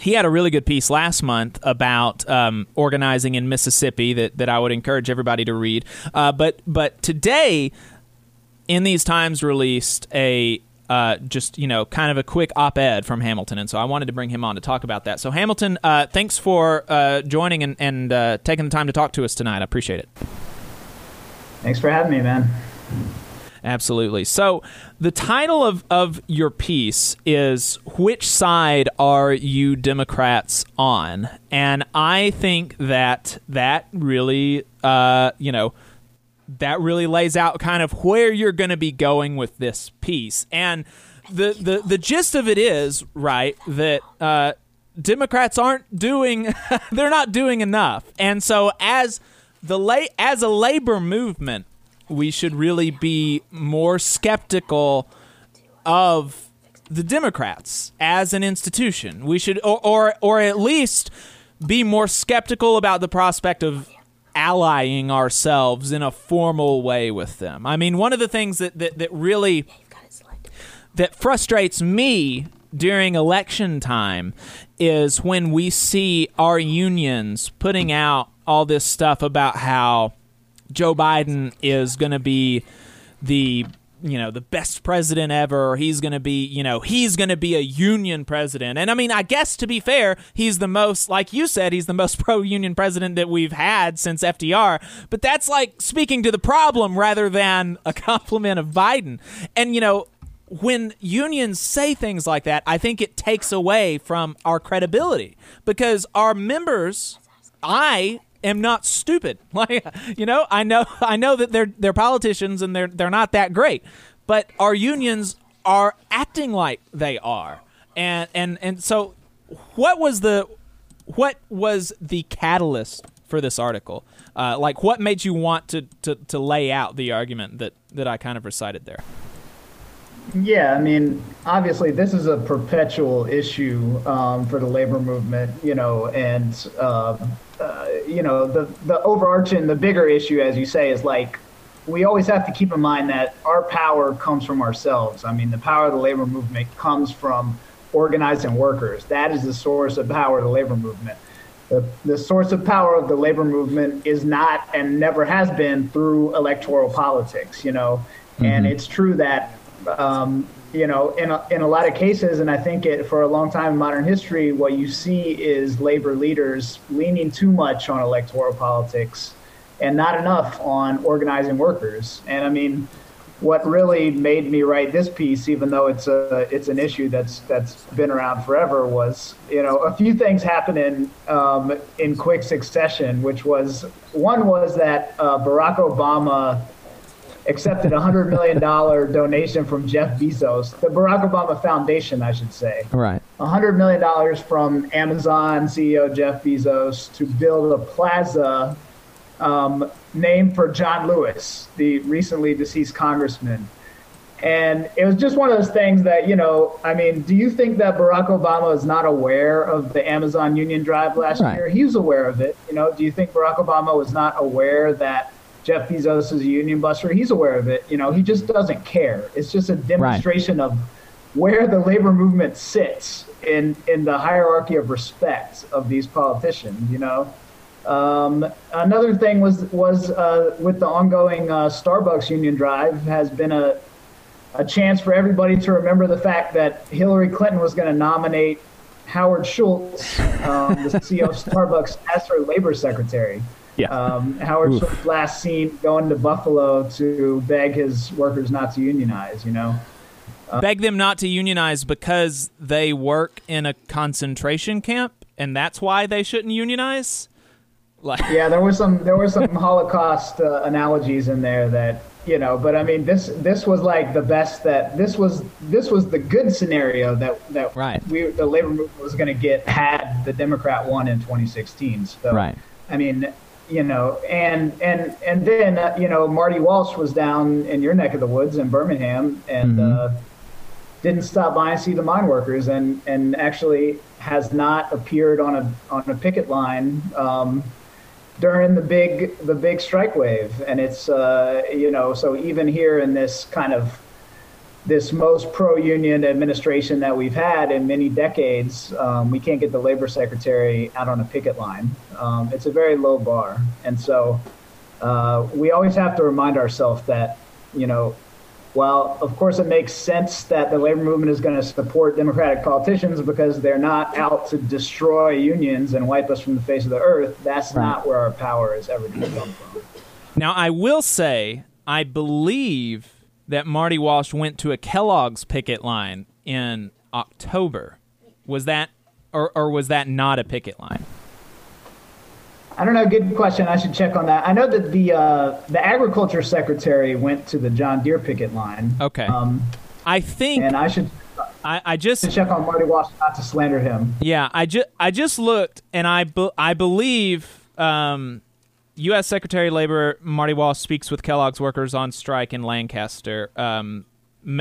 he had a really good piece last month about um, organizing in Mississippi that, that I would encourage everybody to read. Uh, but but today, in these times, released a uh, just you know kind of a quick op-ed from Hamilton, and so I wanted to bring him on to talk about that. So Hamilton, uh, thanks for uh, joining and, and uh, taking the time to talk to us tonight. I appreciate it. Thanks for having me, man. Absolutely. So, the title of, of your piece is Which Side Are You Democrats On? And I think that that really, uh, you know, that really lays out kind of where you're going to be going with this piece. And the, the, the gist of it is, right, that uh, Democrats aren't doing, they're not doing enough. And so, as the la- as a labor movement, we should really be more skeptical of the Democrats as an institution. We should, or, or, or at least be more skeptical about the prospect of allying ourselves in a formal way with them. I mean, one of the things that, that, that really that frustrates me during election time is when we see our unions putting out all this stuff about how Joe Biden is going to be the you know the best president ever. He's going to be you know he's going to be a union president. And i mean i guess to be fair he's the most like you said he's the most pro union president that we've had since fdr but that's like speaking to the problem rather than a compliment of biden. And you know when unions say things like that i think it takes away from our credibility. Because our members i am not stupid. Like you know, I know I know that they're they're politicians and they're they're not that great, but our unions are acting like they are. And and and so what was the what was the catalyst for this article? Uh, like what made you want to, to, to lay out the argument that, that I kind of recited there? Yeah, I mean, obviously, this is a perpetual issue um, for the labor movement, you know, and uh, uh, you know, the the overarching, the bigger issue, as you say, is like we always have to keep in mind that our power comes from ourselves. I mean, the power of the labor movement comes from organizing workers. That is the source of power of the labor movement. The, the source of power of the labor movement is not and never has been through electoral politics, you know. Mm-hmm. And it's true that um, you know, in a, in a lot of cases, and I think it for a long time in modern history, what you see is labor leaders leaning too much on electoral politics and not enough on organizing workers. And I mean, what really made me write this piece, even though it's a it's an issue that's that's been around forever, was you know a few things happening um, in quick succession. Which was one was that uh, Barack Obama accepted a $100 million donation from Jeff Bezos, the Barack Obama Foundation, I should say. Right. A $100 million from Amazon CEO Jeff Bezos to build a plaza um, named for John Lewis, the recently deceased congressman. And it was just one of those things that, you know, I mean, do you think that Barack Obama is not aware of the Amazon Union Drive last right. year? He was aware of it. You know, do you think Barack Obama was not aware that Jeff Bezos is a union buster. He's aware of it. You know, he just doesn't care. It's just a demonstration right. of where the labor movement sits in in the hierarchy of respect of these politicians. You know. Um, another thing was was uh, with the ongoing uh, Starbucks union drive has been a a chance for everybody to remember the fact that Hillary Clinton was going to nominate Howard Schultz, um, the CEO of Starbucks, as her labor secretary. Yeah. Um, Howard Oof. Schultz last seen going to Buffalo to beg his workers not to unionize. You know. Uh, beg them not to unionize because they work in a concentration camp, and that's why they shouldn't unionize. Like, yeah, there was some there were some Holocaust uh, analogies in there that you know, but I mean this this was like the best that this was this was the good scenario that that right. we the labor movement was going to get had the Democrat won in 2016. So right. I mean, you know, and and and then uh, you know Marty Walsh was down in your neck of the woods in Birmingham and mm-hmm. uh, didn't stop by and see the mine workers and and actually has not appeared on a on a picket line. Um, during the big the big strike wave and it's uh, you know so even here in this kind of this most pro-union administration that we've had in many decades um, we can't get the labor secretary out on a picket line um, it's a very low bar and so uh, we always have to remind ourselves that you know well, of course, it makes sense that the labor movement is going to support Democratic politicians because they're not out to destroy unions and wipe us from the face of the earth. That's right. not where our power is ever going to come from. Now, I will say, I believe that Marty Walsh went to a Kellogg's picket line in October. Was that, or, or was that not a picket line? I don't know. Good question. I should check on that. I know that the uh, the agriculture secretary went to the John Deere picket line. Okay. Um, I think, and I should. I, I just check on Marty Walsh not to slander him. Yeah, I just I just looked, and I be, I believe um, U.S. Secretary of Labor Marty Walsh speaks with Kellogg's workers on strike in Lancaster. Um,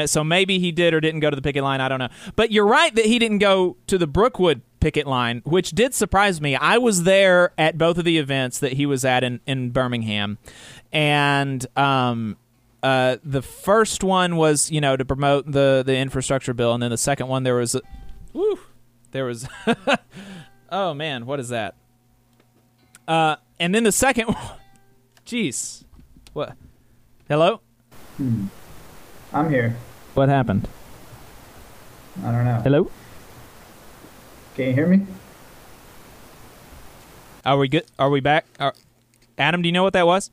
so maybe he did or didn't go to the picket line. I don't know. But you're right that he didn't go to the Brookwood picket line, which did surprise me. I was there at both of the events that he was at in, in Birmingham. And um, uh, the first one was, you know, to promote the, the infrastructure bill. And then the second one, there was, a, whew, there was, oh man, what is that? Uh, and then the second, one. jeez, what? Hello? Hmm. I'm here. What happened? I don't know. Hello? Can you hear me? Are we good? Are we back? Are, Adam, do you know what that was?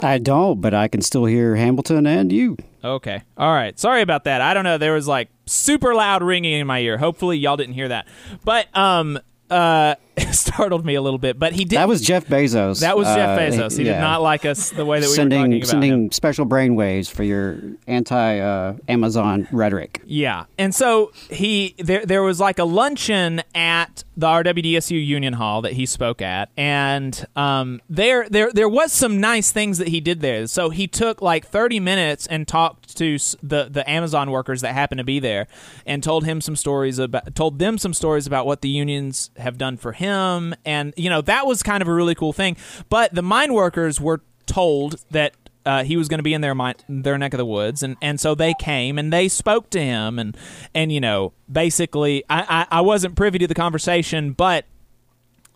I don't, but I can still hear Hamilton and you. Okay. All right. Sorry about that. I don't know. There was like super loud ringing in my ear. Hopefully y'all didn't hear that. But um uh, startled me a little bit. But he did. That was Jeff Bezos. That was Jeff uh, Bezos. He yeah. did not like us the way that we sending, were talking about sending him. special brainwaves for your anti-Amazon uh, rhetoric. Yeah, and so he there there was like a luncheon at the RWDSU Union Hall that he spoke at, and um, there there there was some nice things that he did there. So he took like thirty minutes and talked to the the Amazon workers that happened to be there, and told him some stories about told them some stories about what the unions have done for him, and you know that was kind of a really cool thing. But the mine workers were told that uh, he was going to be in their their neck of the woods, and, and so they came and they spoke to him, and and you know basically I, I, I wasn't privy to the conversation, but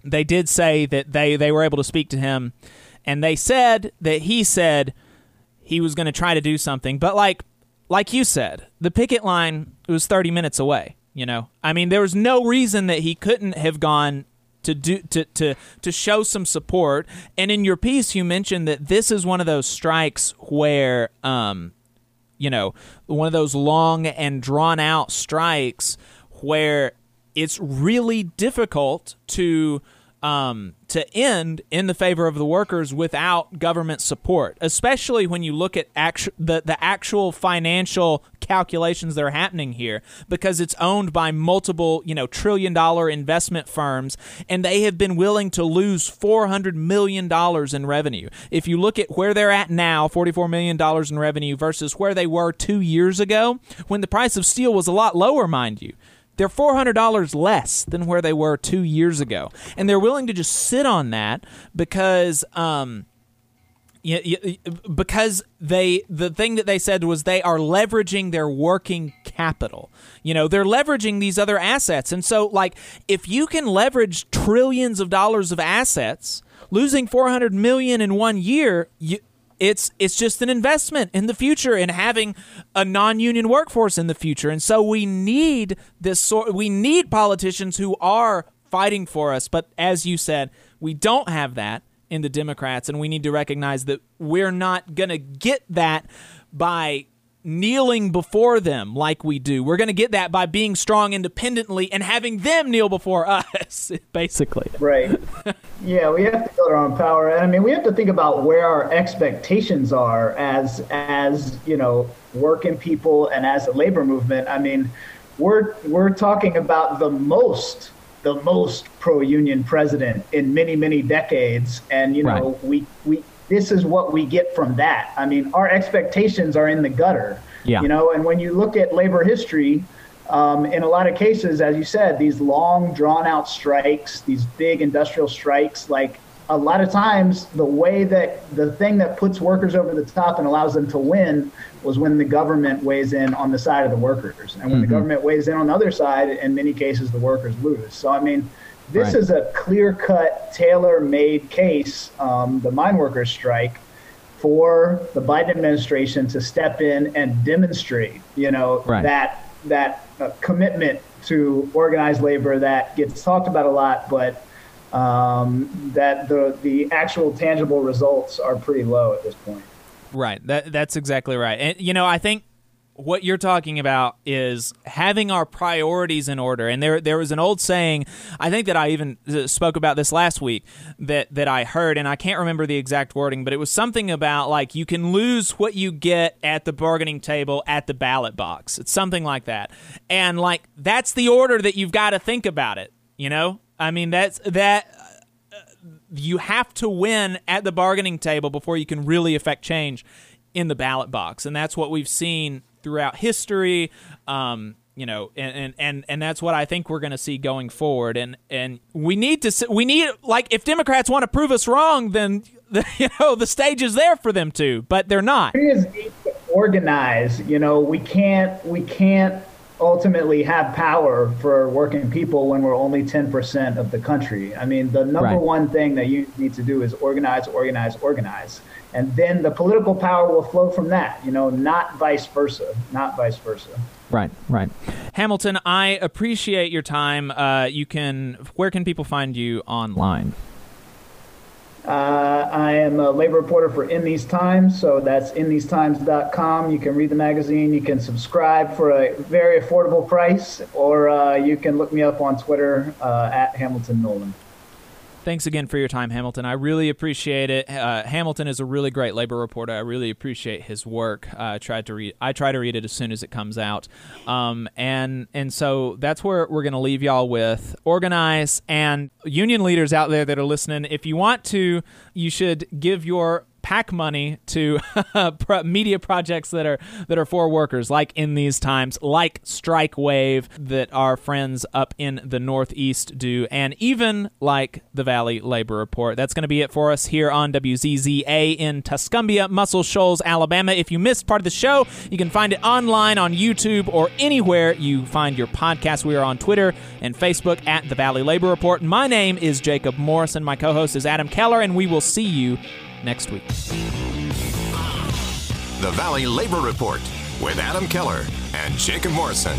they did say that they they were able to speak to him, and they said that he said he was going to try to do something, but like like you said, the picket line was thirty minutes away. You know, I mean, there was no reason that he couldn't have gone to do to to to show some support. And in your piece, you mentioned that this is one of those strikes where, um, you know, one of those long and drawn out strikes where it's really difficult to um, to end in the favor of the workers without government support, especially when you look at actu- the, the actual financial calculations that are happening here, because it's owned by multiple, you know, trillion dollar investment firms, and they have been willing to lose $400 million in revenue. If you look at where they're at now, $44 million in revenue versus where they were two years ago, when the price of steel was a lot lower, mind you. They're $400 less than where they were two years ago. And they're willing to just sit on that because. Um, because they the thing that they said was they are leveraging their working capital. You know, they're leveraging these other assets. And so like if you can leverage trillions of dollars of assets, losing 400 million in one year, you it's it's just an investment in the future and having a non-union workforce in the future. And so we need this sort we need politicians who are fighting for us, but as you said, we don't have that in the Democrats and we need to recognize that we're not going to get that by kneeling before them like we do. We're going to get that by being strong independently and having them kneel before us, basically. Right. yeah, we have to build our own power. And I mean, we have to think about where our expectations are as as, you know, working people and as a labor movement. I mean, we're we're talking about the most the most pro-union president in many many decades and you know, right. we we this is what we get from that. I mean, our expectations are in the gutter. Yeah. You know, and when you look at labor history, um, in a lot of cases, as you said, these long, drawn out strikes, these big industrial strikes, like a lot of times the way that the thing that puts workers over the top and allows them to win was when the government weighs in on the side of the workers. And when mm-hmm. the government weighs in on the other side, in many cases, the workers lose. So, I mean, this right. is a clear cut, tailor made case, um, the mine workers strike, for the Biden administration to step in and demonstrate, you know, right. that that uh, commitment to organized labor that gets talked about a lot, but um, that the the actual tangible results are pretty low at this point. Right. That that's exactly right. And you know, I think what you're talking about is having our priorities in order. And there there was an old saying, I think that I even uh, spoke about this last week that that I heard and I can't remember the exact wording, but it was something about like you can lose what you get at the bargaining table at the ballot box. It's something like that. And like that's the order that you've got to think about it, you know? I mean, that's that uh, you have to win at the bargaining table before you can really affect change in the ballot box. And that's what we've seen throughout history. Um, you know, and, and, and, and that's what I think we're going to see going forward. And, and we need to, we need, like, if Democrats want to prove us wrong, then, the, you know, the stage is there for them to, but they're not. We need to organize, you know, we can't, we can't ultimately have power for working people when we're only 10% of the country. I mean, the number right. one thing that you need to do is organize, organize, organize and then the political power will flow from that you know not vice versa not vice versa. Right right. Hamilton i appreciate your time. Uh, you can where can people find you online? Uh, I am a labor reporter for In These Times, so that's inthesetimes.com. You can read the magazine, you can subscribe for a very affordable price, or uh, you can look me up on Twitter uh, at Hamilton Nolan thanks again for your time, Hamilton. I really appreciate it. Uh, Hamilton is a really great labor reporter. I really appreciate his work. Uh, I tried to read. I try to read it as soon as it comes out, um, and and so that's where we're going to leave y'all with organize and union leaders out there that are listening. If you want to, you should give your PAC money to uh, media projects that are that are for workers, like in these times, like Strike Wave that our friends up in the Northeast do, and even like the Valley Labor Report. That's going to be it for us here on WZZA in Tuscumbia, Muscle Shoals, Alabama. If you missed part of the show, you can find it online on YouTube or anywhere you find your podcast. We are on Twitter and Facebook at the Valley Labor Report. My name is Jacob Morrison. My co-host is Adam Keller, and we will see you next week. The Valley Labor Report with Adam Keller and Jacob Morrison.